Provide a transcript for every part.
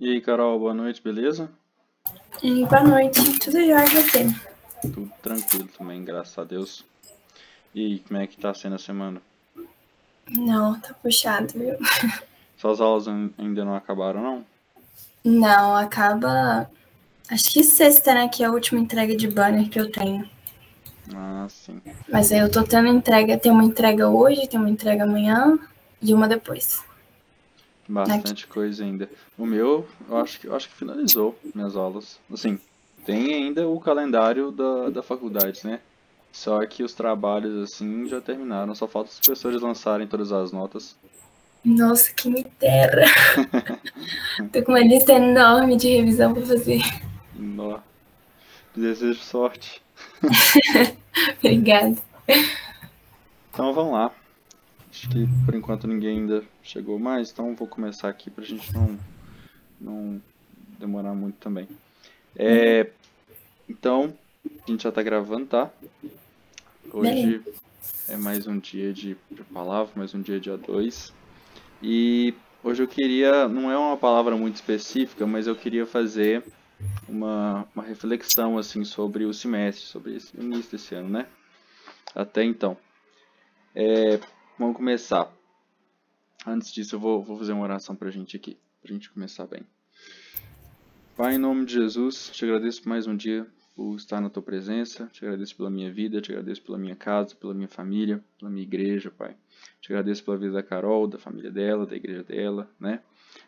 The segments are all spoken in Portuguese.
E aí, Carol, boa noite, beleza? E boa noite, tudo jóia você? Tudo tranquilo também, graças a Deus. E aí, como é que tá sendo a semana? Não, tá puxado, viu? Suas aulas ainda não acabaram, não? Não, acaba. Acho que sexta, né? Que é a última entrega de banner que eu tenho. Ah, sim. Mas aí eu tô tendo entrega, tem uma entrega hoje, tem uma entrega amanhã e uma depois. Bastante Aqui. coisa ainda. O meu, eu acho que eu acho que finalizou minhas aulas. Assim, tem ainda o calendário da, da faculdade, né? Só que os trabalhos, assim, já terminaram. Só falta os professores lançarem todas as notas. Nossa, que me terra! Tô com uma lista enorme de revisão pra fazer. Nó. Desejo sorte. Obrigada. Então vamos lá. Acho que por enquanto ninguém ainda chegou mais, então vou começar aqui pra gente não, não demorar muito também. É, então, a gente já tá gravando, tá? Hoje é mais um dia de, de palavra, mais um dia dia 2. E hoje eu queria, não é uma palavra muito específica, mas eu queria fazer uma, uma reflexão assim sobre o semestre, sobre esse início desse ano, né? Até então. É, vamos começar. Antes disso, eu vou, vou fazer uma oração para a gente aqui, para a gente começar bem. Pai, em nome de Jesus, te agradeço mais um dia por estar na tua presença. Te agradeço pela minha vida, te agradeço pela minha casa, pela minha família, pela minha igreja, Pai. Te agradeço pela vida da Carol, da família dela, da igreja dela, né?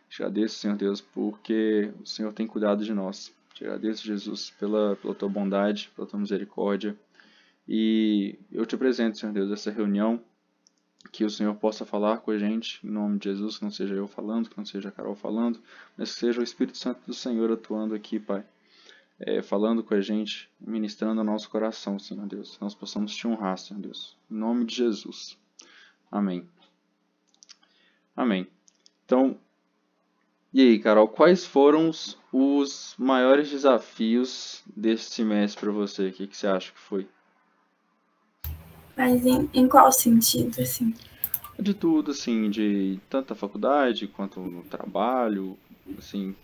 Te agradeço, Senhor Deus, porque o Senhor tem cuidado de nós. Te agradeço, Jesus, pela, pela tua bondade, pela tua misericórdia. E eu te apresento, Senhor Deus, essa reunião que o Senhor possa falar com a gente, em nome de Jesus, que não seja eu falando, que não seja a Carol falando, mas que seja o Espírito Santo do Senhor atuando aqui, Pai é, falando com a gente, ministrando o nosso coração, Senhor Deus. Que nós possamos te honrar, Senhor Deus. Em nome de Jesus. Amém. Amém. Então, e aí, Carol, quais foram os, os maiores desafios desse semestre para você? O que, que você acha que foi? Mas em, em qual sentido, assim? De tudo, assim, de tanto a faculdade quanto no trabalho, assim,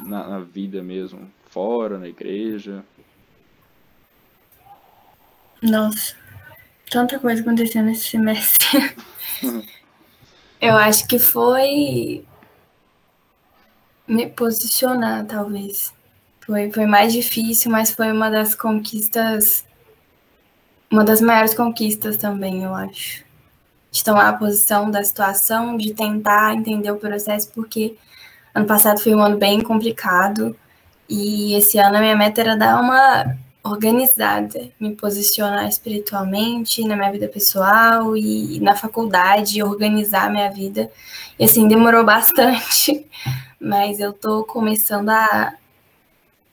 na, na vida mesmo, fora, na igreja? Nossa, tanta coisa acontecendo nesse semestre. Eu acho que foi me posicionar, talvez. Foi, foi mais difícil, mas foi uma das conquistas, uma das maiores conquistas também, eu acho. De tomar a posição da situação, de tentar entender o processo, porque Ano passado foi um ano bem complicado e esse ano a minha meta era dar uma organizada, me posicionar espiritualmente na minha vida pessoal e na faculdade, organizar minha vida. E assim, demorou bastante, mas eu tô começando a,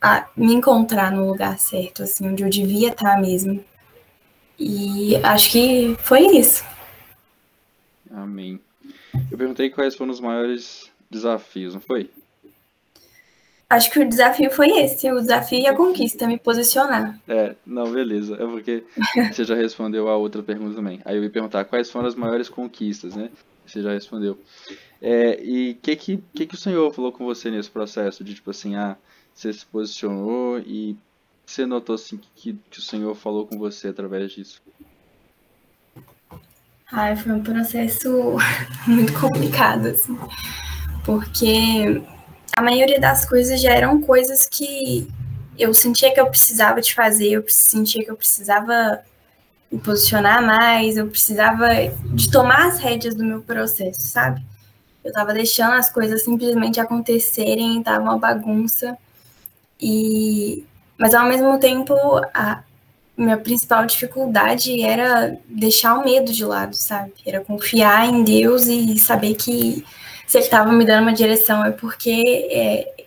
a me encontrar no lugar certo, assim, onde eu devia estar mesmo. E acho que foi isso. Amém. Eu perguntei quais foram os maiores desafios, não foi? Acho que o desafio foi esse, o desafio e a conquista, me posicionar. É, não, beleza. É porque você já respondeu a outra pergunta também. Aí eu ia perguntar quais foram as maiores conquistas, né? Você já respondeu. É, e o que, que, que, que o Senhor falou com você nesse processo? De tipo assim, ah, você se posicionou e você notou assim que, que o Senhor falou com você através disso? Ai, foi um processo muito complicado, assim porque a maioria das coisas já eram coisas que eu sentia que eu precisava de fazer, eu sentia que eu precisava me posicionar mais, eu precisava de tomar as rédeas do meu processo, sabe? Eu tava deixando as coisas simplesmente acontecerem, tava uma bagunça. E mas ao mesmo tempo a minha principal dificuldade era deixar o medo de lado, sabe? Era confiar em Deus e saber que se ele estava me dando uma direção é porque é,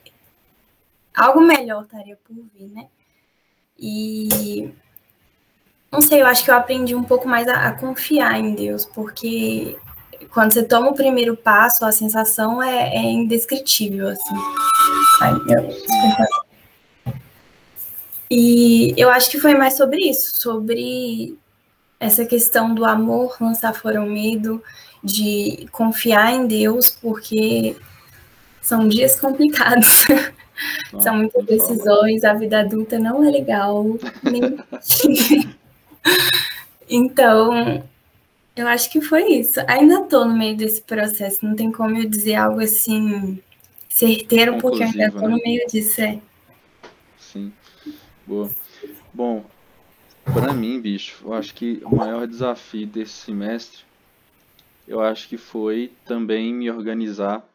algo melhor estaria por vir, né? E não sei, eu acho que eu aprendi um pouco mais a, a confiar em Deus, porque quando você toma o primeiro passo, a sensação é, é indescritível, assim. Ai, eu... E eu acho que foi mais sobre isso, sobre essa questão do amor lançar fora o medo de confiar em Deus, porque são dias complicados. Não, são muitas decisões, a vida adulta não é legal. Nem... então, eu acho que foi isso. Ainda tô no meio desse processo, não tem como eu dizer algo assim certeiro, porque eu ainda Conclusivo, tô no né? meio disso. É. Sim. Boa. Bom, pra mim, bicho, eu acho que o maior desafio desse semestre, eu acho que foi também me organizar.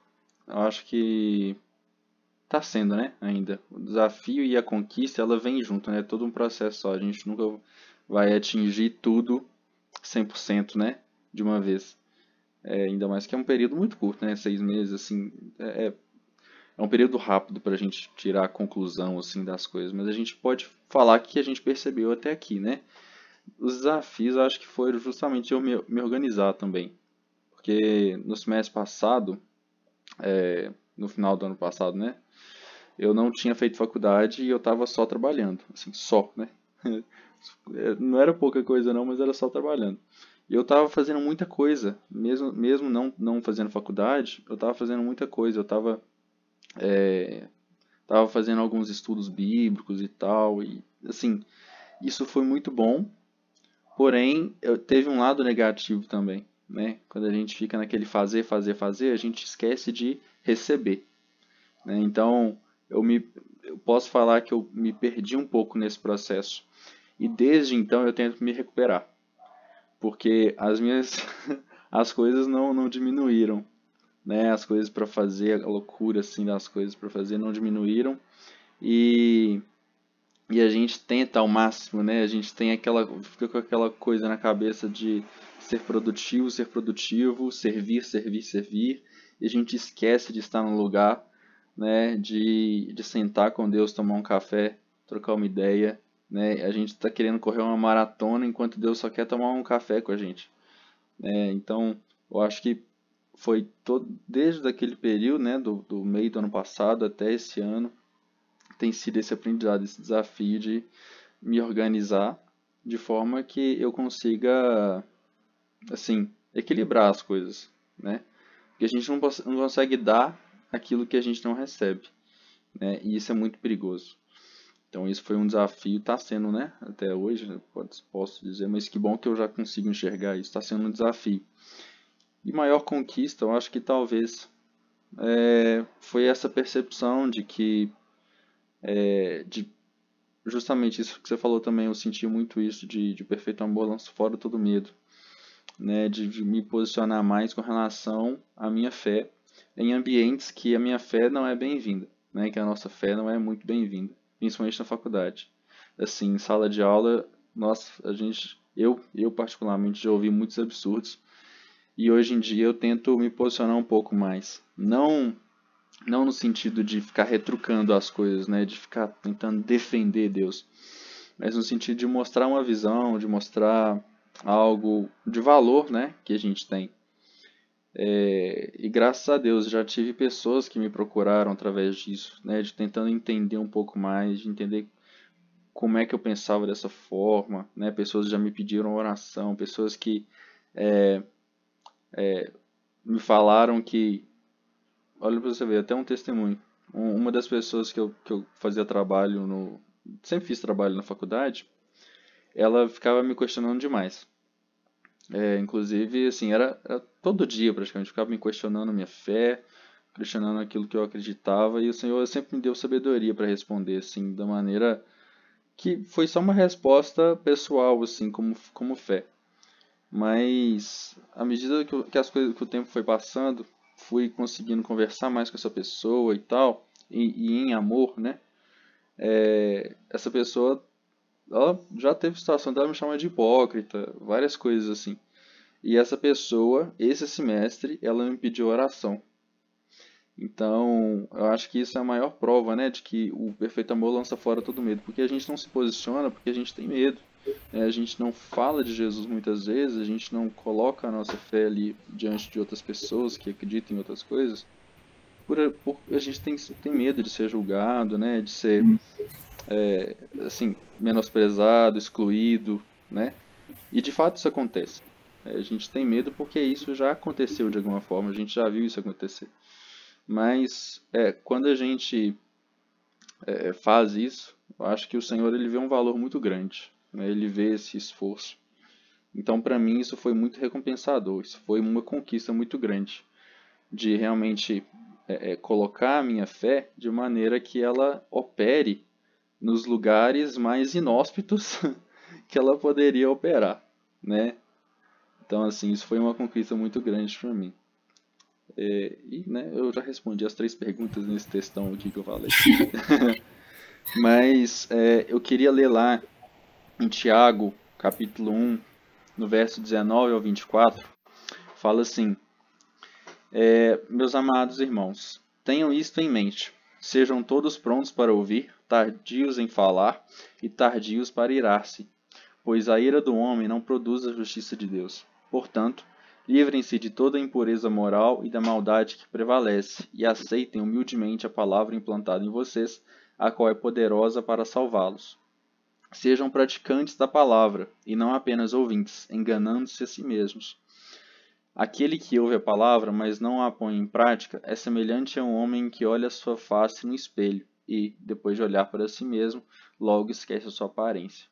Eu acho que tá sendo, né, ainda. O desafio e a conquista, ela vem junto, né? É todo um processo só. A gente nunca vai atingir tudo 100%, né, de uma vez. É, ainda mais que é um período muito curto, né? Seis meses, assim, é, é é um período rápido para a gente tirar a conclusão assim das coisas, mas a gente pode falar que a gente percebeu até aqui, né? Os desafios, acho que foram justamente eu me, me organizar também, porque no semestre passado, é, no final do ano passado, né? Eu não tinha feito faculdade e eu estava só trabalhando, assim, só, né? Não era pouca coisa não, mas era só trabalhando. E eu estava fazendo muita coisa, mesmo, mesmo não, não fazendo faculdade, eu estava fazendo muita coisa, eu estava é, tava fazendo alguns estudos bíblicos e tal, e assim, isso foi muito bom, porém, eu, teve um lado negativo também, né? Quando a gente fica naquele fazer, fazer, fazer, a gente esquece de receber, né? Então, eu me eu posso falar que eu me perdi um pouco nesse processo. E desde então eu tento me recuperar. Porque as minhas as coisas não, não diminuíram, né? As coisas para fazer, a loucura assim das coisas para fazer não diminuíram. E e a gente tenta ao máximo, né? A gente tem aquela fica com aquela coisa na cabeça de ser produtivo, ser produtivo, servir, servir, servir, e a gente esquece de estar no lugar, né, de, de sentar com Deus, tomar um café, trocar uma ideia, né? A gente está querendo correr uma maratona enquanto Deus só quer tomar um café com a gente, né? Então, eu acho que foi todo desde aquele período, né, do, do meio do ano passado até esse ano, tem sido esse aprendizado, esse desafio de me organizar de forma que eu consiga, assim, equilibrar as coisas, né? Porque a gente não, não consegue dar aquilo que a gente não recebe, né? E isso é muito perigoso. Então isso foi um desafio, está sendo, né? Até hoje, posso dizer, mas que bom que eu já consigo enxergar isso, está sendo um desafio. E maior conquista, eu acho que talvez é, foi essa percepção de que é, de justamente isso que você falou também, eu senti muito isso de, de perfeito amor lanço fora todo medo, né, de, me posicionar mais com relação à minha fé em ambientes que a minha fé não é bem-vinda, né, que a nossa fé não é muito bem-vinda, principalmente na faculdade. Assim, em sala de aula, nós, a gente, eu, eu particularmente já ouvi muitos absurdos e hoje em dia eu tento me posicionar um pouco mais, não não no sentido de ficar retrucando as coisas, né, de ficar tentando defender Deus, mas no sentido de mostrar uma visão, de mostrar algo de valor, né, que a gente tem. É, e graças a Deus já tive pessoas que me procuraram através disso, né, de tentando entender um pouco mais, de entender como é que eu pensava dessa forma, né, pessoas já me pediram oração, pessoas que é, é, me falaram que olha para você ver, até um testemunho. Um, uma das pessoas que eu, que eu fazia trabalho no. Sempre fiz trabalho na faculdade, ela ficava me questionando demais. É, inclusive, assim, era, era, todo dia praticamente, ficava me questionando minha fé, questionando aquilo que eu acreditava, e o Senhor sempre me deu sabedoria para responder, assim, da maneira que foi só uma resposta pessoal, assim, como, como fé. Mas, à medida que, que as coisas, que o tempo foi passando, fui conseguindo conversar mais com essa pessoa e tal, e, e em amor, né? É, essa pessoa, ela já teve situação dela me chamar de hipócrita, várias coisas assim. E essa pessoa, esse semestre, ela me pediu oração. Então, eu acho que isso é a maior prova, né, de que o perfeito amor lança fora todo medo, porque a gente não se posiciona porque a gente tem medo. É, a gente não fala de Jesus muitas vezes, a gente não coloca a nossa fé ali diante de outras pessoas que acreditam em outras coisas, por, por a gente tem, tem medo de ser julgado, né, de ser é, assim menosprezado, excluído, né? E de fato isso acontece. É, a gente tem medo porque isso já aconteceu de alguma forma, a gente já viu isso acontecer. Mas é, quando a gente é, faz isso, eu acho que o Senhor ele vê um valor muito grande? Ele vê esse esforço. Então, para mim, isso foi muito recompensador, isso foi uma conquista muito grande, de realmente é, é, colocar a minha fé de maneira que ela opere nos lugares mais inóspitos que ela poderia operar, né? Então, assim, isso foi uma conquista muito grande para mim. É, e, né, eu já respondi as três perguntas nesse textão aqui que eu falei. Mas é, eu queria ler lá em Tiago, capítulo 1, no verso 19 ao 24, fala assim: é, Meus amados irmãos, tenham isto em mente. Sejam todos prontos para ouvir, tardios em falar e tardios para irar-se, pois a ira do homem não produz a justiça de Deus. Portanto, livrem-se de toda a impureza moral e da maldade que prevalece, e aceitem humildemente a palavra implantada em vocês, a qual é poderosa para salvá-los. Sejam praticantes da palavra, e não apenas ouvintes, enganando-se a si mesmos. Aquele que ouve a palavra, mas não a põe em prática, é semelhante a um homem que olha sua face no espelho e, depois de olhar para si mesmo, logo esquece a sua aparência.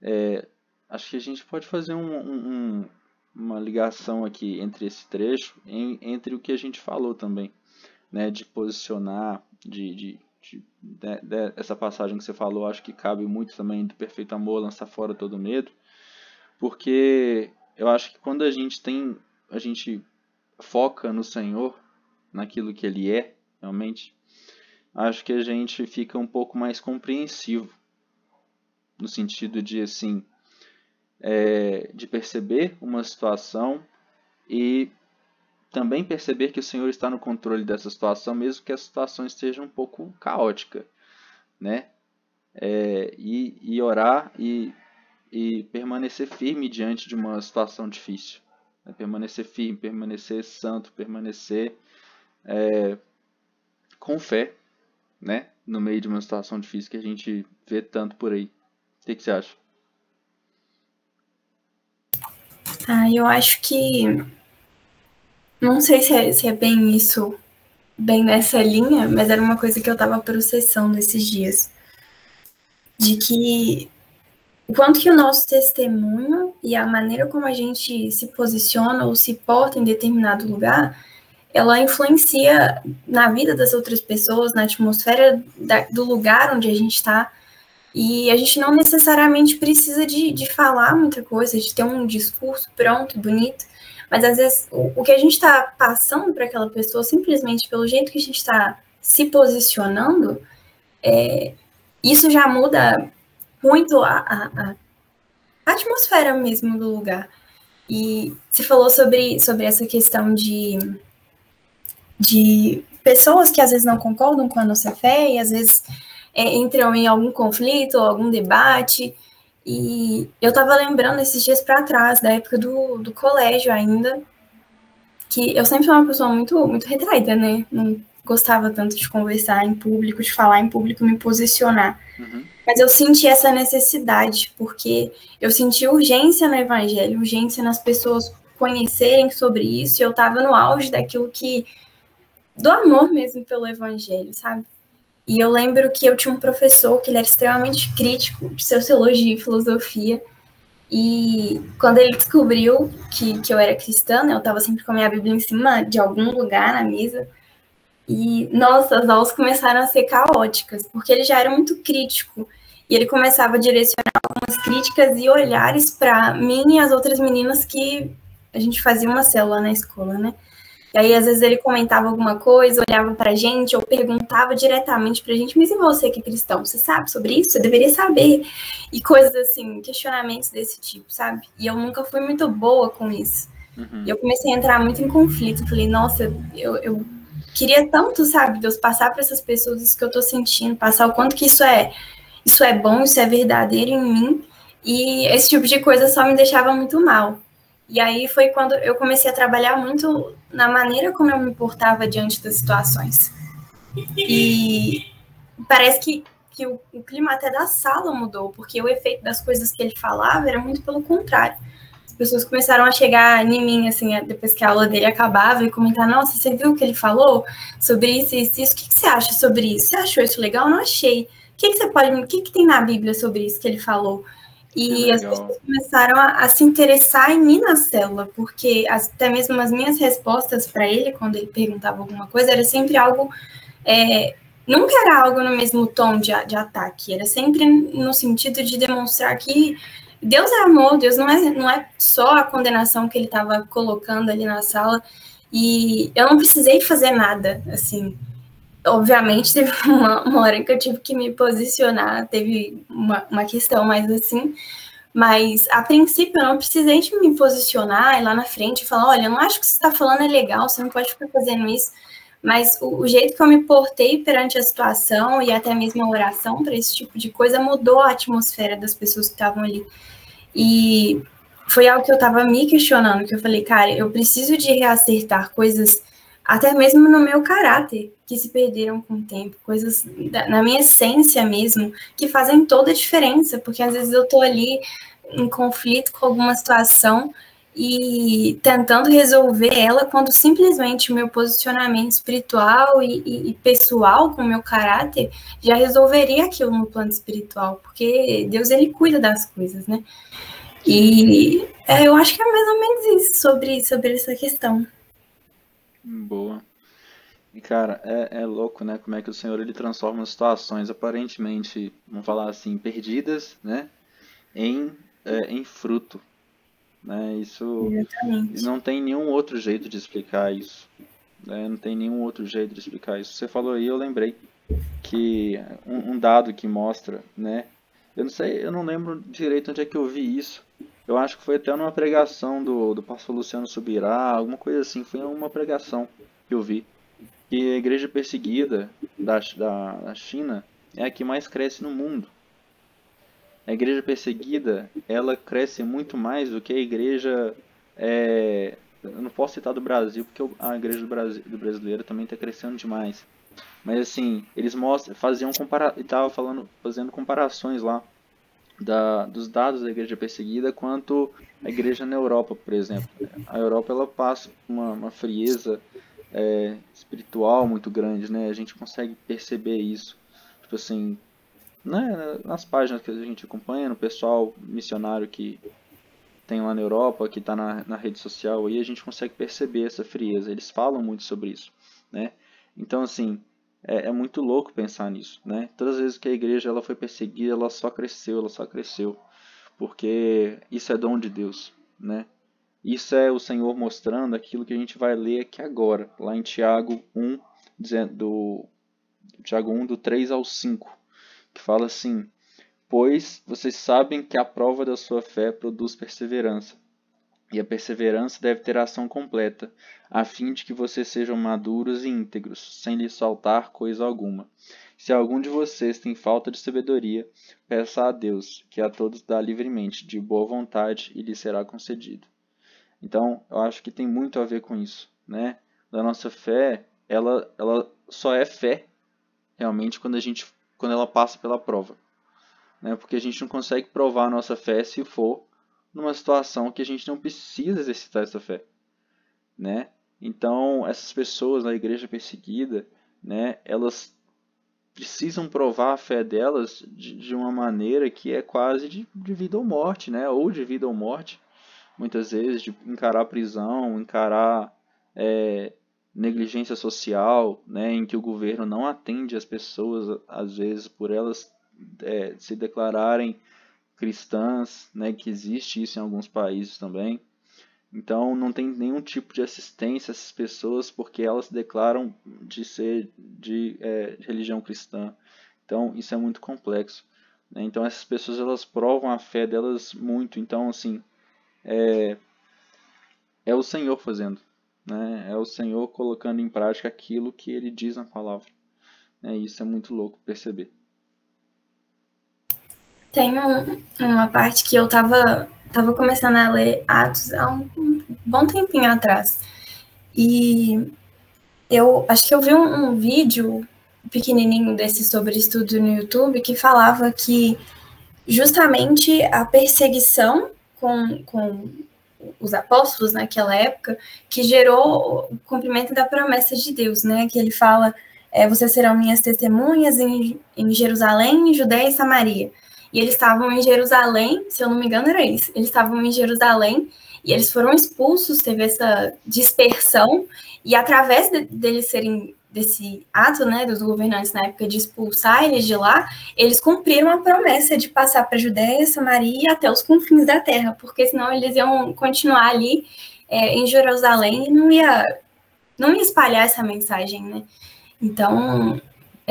É, acho que a gente pode fazer um, um, uma ligação aqui entre esse trecho, em, entre o que a gente falou também, né, de posicionar, de, de, de, de, de, essa passagem que você falou, acho que cabe muito também do perfeito amor, lançar fora todo medo, porque eu acho que quando a gente tem, a gente foca no Senhor, naquilo que Ele é, realmente, acho que a gente fica um pouco mais compreensivo, no sentido de assim, é, de perceber uma situação e também perceber que o Senhor está no controle dessa situação, mesmo que a situação esteja um pouco caótica, né? É, e, e, orar e, e, permanecer firme diante de uma situação difícil. Né? Permanecer firme, permanecer santo, permanecer é, com fé, né? No meio de uma situação difícil que a gente vê tanto por aí. O que, que você acha? Ah, eu acho que. Não sei se é, se é bem isso, bem nessa linha, mas era uma coisa que eu estava processando esses dias. De que o quanto que o nosso testemunho e a maneira como a gente se posiciona ou se porta em determinado lugar, ela influencia na vida das outras pessoas, na atmosfera da, do lugar onde a gente está. E a gente não necessariamente precisa de, de falar muita coisa, de ter um discurso pronto, bonito, mas às vezes o, que a gente está passando para aquela pessoa, simplesmente pelo jeito que a gente está se posicionando, é, isso já muda muito a, a, a, atmosfera mesmo do lugar. E você falou sobre, sobre essa questão de, de pessoas que às vezes não concordam com a nossa fé e às vezes é, entram em algum conflito algum debate. E eu estava lembrando esses dias para trás, da época do, do colégio ainda, que eu sempre fui uma pessoa muito, muito retraída, né? Não gostava tanto de conversar em público, de falar em público, me posicionar. Uhum. Mas eu senti essa necessidade, porque eu senti urgência no evangelho, urgência nas pessoas conhecerem sobre isso, e eu estava no auge daquilo que. do amor mesmo pelo evangelho, sabe? E eu lembro que eu tinha um professor que ele era extremamente crítico de sociologia e filosofia. E quando ele descobriu que, que eu era cristã, né, eu estava sempre com a minha Bíblia em cima de algum lugar na mesa. E, nossa, as aulas começaram a ser caóticas, porque ele já era muito crítico. E ele começava a direcionar algumas críticas e olhares para mim e as outras meninas que a gente fazia uma célula na escola, né? E aí, às vezes, ele comentava alguma coisa, olhava pra gente, ou perguntava diretamente pra gente, mas e você que é cristão? Você sabe sobre isso? Você deveria saber. E coisas assim, questionamentos desse tipo, sabe? E eu nunca fui muito boa com isso. Uhum. E eu comecei a entrar muito em conflito. Falei, nossa, eu, eu queria tanto, sabe, Deus passar para essas pessoas isso que eu tô sentindo, passar o quanto que isso é, isso é bom, isso é verdadeiro em mim. E esse tipo de coisa só me deixava muito mal. E aí foi quando eu comecei a trabalhar muito na maneira como eu me portava diante das situações. E parece que, que o, o, clima até da sala mudou, porque o efeito das coisas que ele falava era muito pelo contrário. pessoas começaram a chegar em mim, assim, depois que a aula dele acabava e comentar, nossa, você viu o que ele falou sobre isso, isso, isso, o que, que você acha sobre isso? Você achou isso legal? Não achei. O que, que você pode, o que, que tem na Bíblia sobre isso que ele falou? E as pessoas começaram a, a, se interessar em mim na célula, porque até mesmo as minhas respostas para ele, quando ele perguntava alguma coisa, era sempre algo. É, nunca era algo no mesmo tom de, de ataque, era sempre no sentido de demonstrar que Deus é amor, Deus não é, não é só a condenação que ele estava colocando ali na sala, e eu não precisei fazer nada, assim obviamente teve uma, uma, hora que eu tive que me posicionar, teve uma, uma questão mais assim, mas a princípio eu não precisei de me posicionar e lá na frente falar, olha, eu não acho que você está falando é legal, você não pode ficar fazendo isso, mas o, o, jeito que eu me portei perante a situação e até mesmo a oração para esse tipo de coisa mudou a atmosfera das pessoas que estavam ali. E foi algo que eu estava me questionando, que eu falei, cara, eu preciso de reacertar coisas até mesmo no meu caráter, que se perderam com o tempo, coisas da, na minha essência mesmo, que fazem toda a diferença, porque às vezes eu estou ali em conflito com alguma situação e tentando resolver ela quando simplesmente o meu posicionamento espiritual e, e, e, pessoal com o meu caráter já resolveria aquilo no plano espiritual, porque Deus ele cuida das coisas, né? E é, eu acho que é mais ou menos isso sobre, sobre essa questão. Boa. E cara, é, é louco, né? Como é que o Senhor ele transforma situações aparentemente, vamos falar assim, perdidas, né? Em, é, em fruto. Né? Isso Exatamente. não tem nenhum outro jeito de explicar isso. Né? Não tem nenhum outro jeito de explicar isso. Você falou aí, eu lembrei que um, um dado que mostra, né? Eu não sei, eu não lembro direito onde é que eu vi isso, eu acho que foi até numa pregação do, do pastor Luciano Subirá, alguma coisa assim. Foi uma pregação que eu vi. Que a igreja perseguida da, da, da China é a que mais cresce no mundo. A igreja perseguida, ela cresce muito mais do que a igreja... É, eu não posso citar do Brasil, porque a igreja do, Brasil, do brasileiro também está crescendo demais. Mas assim, eles mostram, faziam compara, estava falando, fazendo comparações lá da, dos dados da igreja perseguida quanto a igreja na Europa, por exemplo. A Europa ela passa uma, uma frieza é, espiritual muito grande, né? A gente consegue perceber isso. Tipo assim, né? nas páginas que a gente acompanha, no pessoal missionário que tem lá na Europa, que está na, na rede social, aí a gente consegue perceber essa frieza. Eles falam muito sobre isso, né? Então, assim, é, é, muito louco pensar nisso, né? Todas as vezes que a igreja ela foi perseguida, ela só cresceu, ela só cresceu, porque isso é dom de Deus, né? Isso é o Senhor mostrando aquilo que a gente vai ler aqui agora, lá em Tiago 1, do Tiago 1 do 3 ao 5, que fala assim: "Pois vocês sabem que a prova da sua fé produz perseverança, e a perseverança deve ter ação completa, a fim de que vocês sejam maduros e íntegros, sem lhes faltar coisa alguma. Se algum de vocês tem falta de sabedoria, peça a Deus, que a todos dá livremente, de boa vontade, e lhe será concedido. Então, eu acho que tem muito a ver com isso, né? Da nossa fé, ela, ela só é fé realmente quando a gente quando ela passa pela prova, né? Porque a gente não consegue provar a nossa fé se for numa situação que a gente não precisa exercitar essa fé, né? Então, essas pessoas na igreja perseguida, né, elas precisam provar a fé delas de, de uma maneira que é quase de, de, vida ou morte, né? Ou de vida ou morte, muitas vezes, de encarar prisão, encarar é, negligência social, né, em que o governo não atende as pessoas, às vezes, por elas é, se declararem cristãs, né, que existe isso em alguns países também. Então não tem nenhum tipo de assistência a essas pessoas porque elas declaram de ser de, é, de religião cristã. Então isso é muito complexo. Né? Então essas pessoas elas provam a fé delas muito. Então assim é, é o Senhor fazendo, né? É o Senhor colocando em prática aquilo que Ele diz na palavra. É, isso é muito louco perceber. Tem um, uma parte que eu tava, tava começando a ler Atos há um, um bom tempinho atrás. E eu acho que eu vi um, um vídeo pequenininho desse sobre estudo no YouTube que falava que justamente a perseguição com, com os apóstolos naquela época, que gerou o cumprimento da promessa de Deus, né? Que ele fala: é, vocês serão minhas testemunhas em, em Jerusalém, Judéia e Samaria. E eles estavam em Jerusalém, se eu não me engano, era isso. Eles estavam em Jerusalém e eles foram expulsos, teve essa dispersão, e através de, deles serem desse ato, né, dos governantes na época de expulsar eles de lá, eles cumpriram a promessa de passar para a Judéia, Samaria e até os confins da terra, porque senão eles iam continuar ali é, em Jerusalém e não ia, não ia espalhar essa mensagem, né? Então,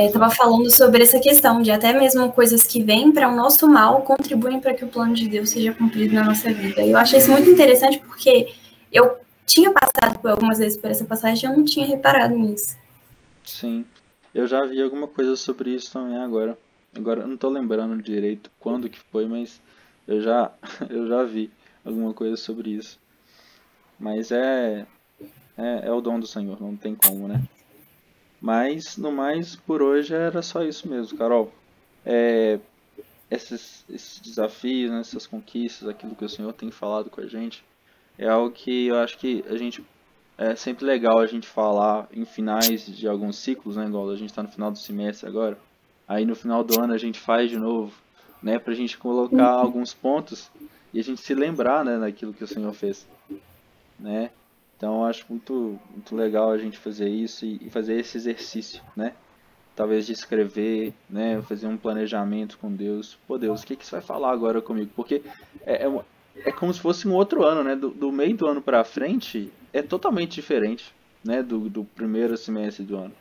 estava é, falando sobre essa questão de até mesmo coisas que vêm para o nosso mal contribuem para que o plano de Deus seja cumprido na nossa vida. E eu achei isso muito interessante porque eu tinha passado por algumas vezes por essa passagem e eu não tinha reparado nisso. Sim, eu já vi alguma coisa sobre isso também agora. Agora eu não estou lembrando direito quando que foi, mas eu já eu já vi alguma coisa sobre isso. Mas é é, é o dom do Senhor, não tem como, né? Mas, no mais, por hoje era só isso mesmo, Carol. É, esses, esses desafios, né, essas conquistas, aquilo que o Senhor tem falado com a gente, é algo que eu acho que a gente é sempre legal a gente falar em finais de alguns ciclos, né, igual a gente está no final do semestre agora. Aí no final do ano a gente faz de novo, né, para a gente colocar uhum. alguns pontos e a gente se lembrar, né, daquilo que o Senhor fez, né? Então acho muito, muito legal a gente fazer isso e, fazer esse exercício, né? Talvez de escrever, né? Fazer um planejamento com Deus. Pô, Deus, o que, que você vai falar agora comigo? Porque é, é, é como se fosse um outro ano, né? Do, do meio do ano para frente é totalmente diferente, né? Do, do primeiro semestre do ano.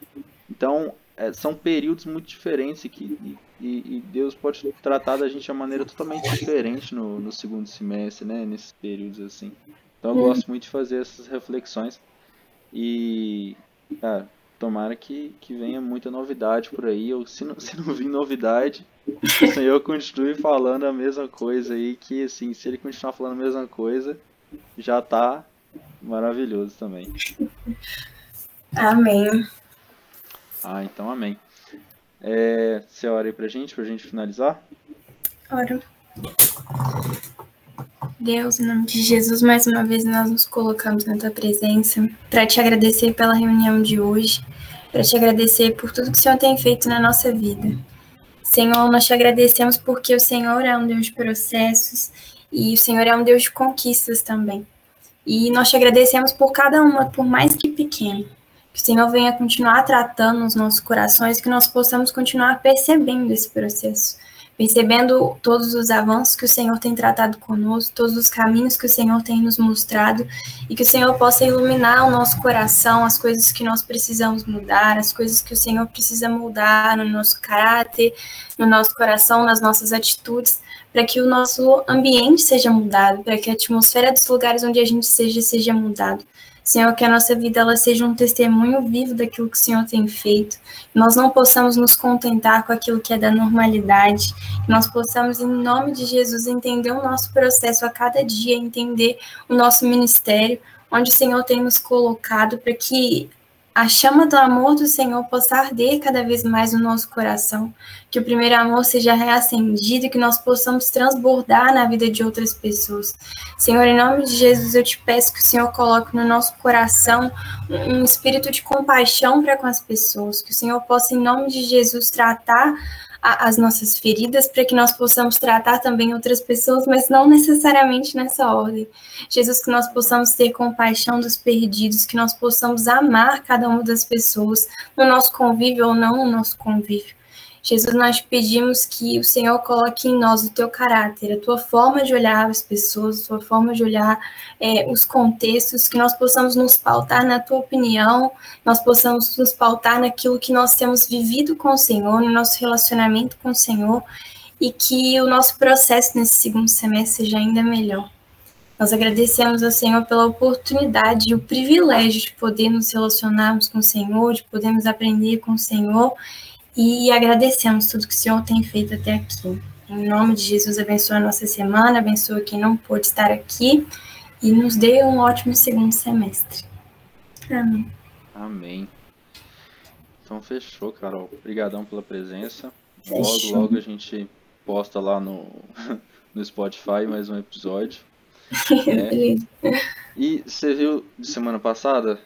Então é, são períodos muito diferentes e, que, e, e, Deus pode tratar da gente de uma maneira totalmente diferente no, no segundo semestre, né? Nesses períodos assim. Então eu uhum. gosto muito de fazer essas reflexões. E, cara, tomara que, que venha muita novidade por aí. Ou se não, se não vir novidade, o Senhor continue falando a mesma coisa aí. Que, assim, se ele continuar falando a mesma coisa, já tá maravilhoso também. Amém. Ah, então amém. É, você ora aí pra gente, pra gente finalizar? Ora. Deus, em nome de Jesus, mais uma vez nós nos colocamos na tua presença para te agradecer pela reunião de hoje, para te agradecer por tudo que o Senhor tem feito na nossa vida. Senhor, nós te agradecemos porque o Senhor é um Deus de processos e o Senhor é um Deus de conquistas também. E nós te agradecemos por cada uma, por mais que pequena. Que o Senhor venha continuar tratando os nossos corações, que nós possamos continuar percebendo esse processo percebendo todos os avanços que o Senhor tem tratado conosco, todos os caminhos que o Senhor tem nos mostrado, e que o Senhor possa iluminar o nosso coração, as coisas que nós precisamos mudar, as coisas que o Senhor precisa mudar no nosso caráter, no nosso coração, nas nossas atitudes, para que o nosso ambiente seja mudado, para que a atmosfera dos lugares onde a gente seja seja mudado. Senhor, que a nossa vida ela seja um testemunho vivo daquilo que o Senhor tem feito. Que nós não possamos nos contentar com aquilo que é da normalidade. Que nós possamos, em nome de Jesus, entender o nosso processo a cada dia, entender o nosso ministério, onde o Senhor tem nos colocado, para que a chama do amor do Senhor possa arder cada vez mais no nosso coração, que o primeiro amor seja reacendido e que nós possamos transbordar na vida de outras pessoas. Senhor, em nome de Jesus, eu te peço que o Senhor coloque no nosso coração um espírito de compaixão para com as pessoas, que o Senhor possa, em nome de Jesus, tratar as nossas feridas para que nós possamos tratar também outras pessoas, mas não necessariamente nessa ordem. Jesus, que nós possamos ter compaixão dos perdidos, que nós possamos amar cada uma das pessoas no nosso convívio ou não no nosso convívio. Jesus, nós pedimos que o Senhor coloque em nós o teu caráter, a tua forma de olhar as pessoas, a tua forma de olhar é, os contextos, que nós possamos nos pautar na tua opinião, nós possamos nos pautar naquilo que nós temos vivido com o Senhor, no nosso relacionamento com o Senhor, e que o nosso processo nesse segundo semestre seja ainda melhor. Nós agradecemos ao Senhor pela oportunidade e o privilégio de poder nos relacionarmos com o Senhor, de podermos aprender com o Senhor e agradecemos tudo que o Senhor tem feito até aqui. Em nome de Jesus, abençoa a nossa semana, abençoa quem não pôde estar aqui e nos dê um ótimo segundo semestre. Amém. Amém. Então fechou, Carol. Obrigadão pela presença. Fechou. Logo, logo a gente posta lá no, no Spotify mais um episódio. Beleza. E você viu de semana passada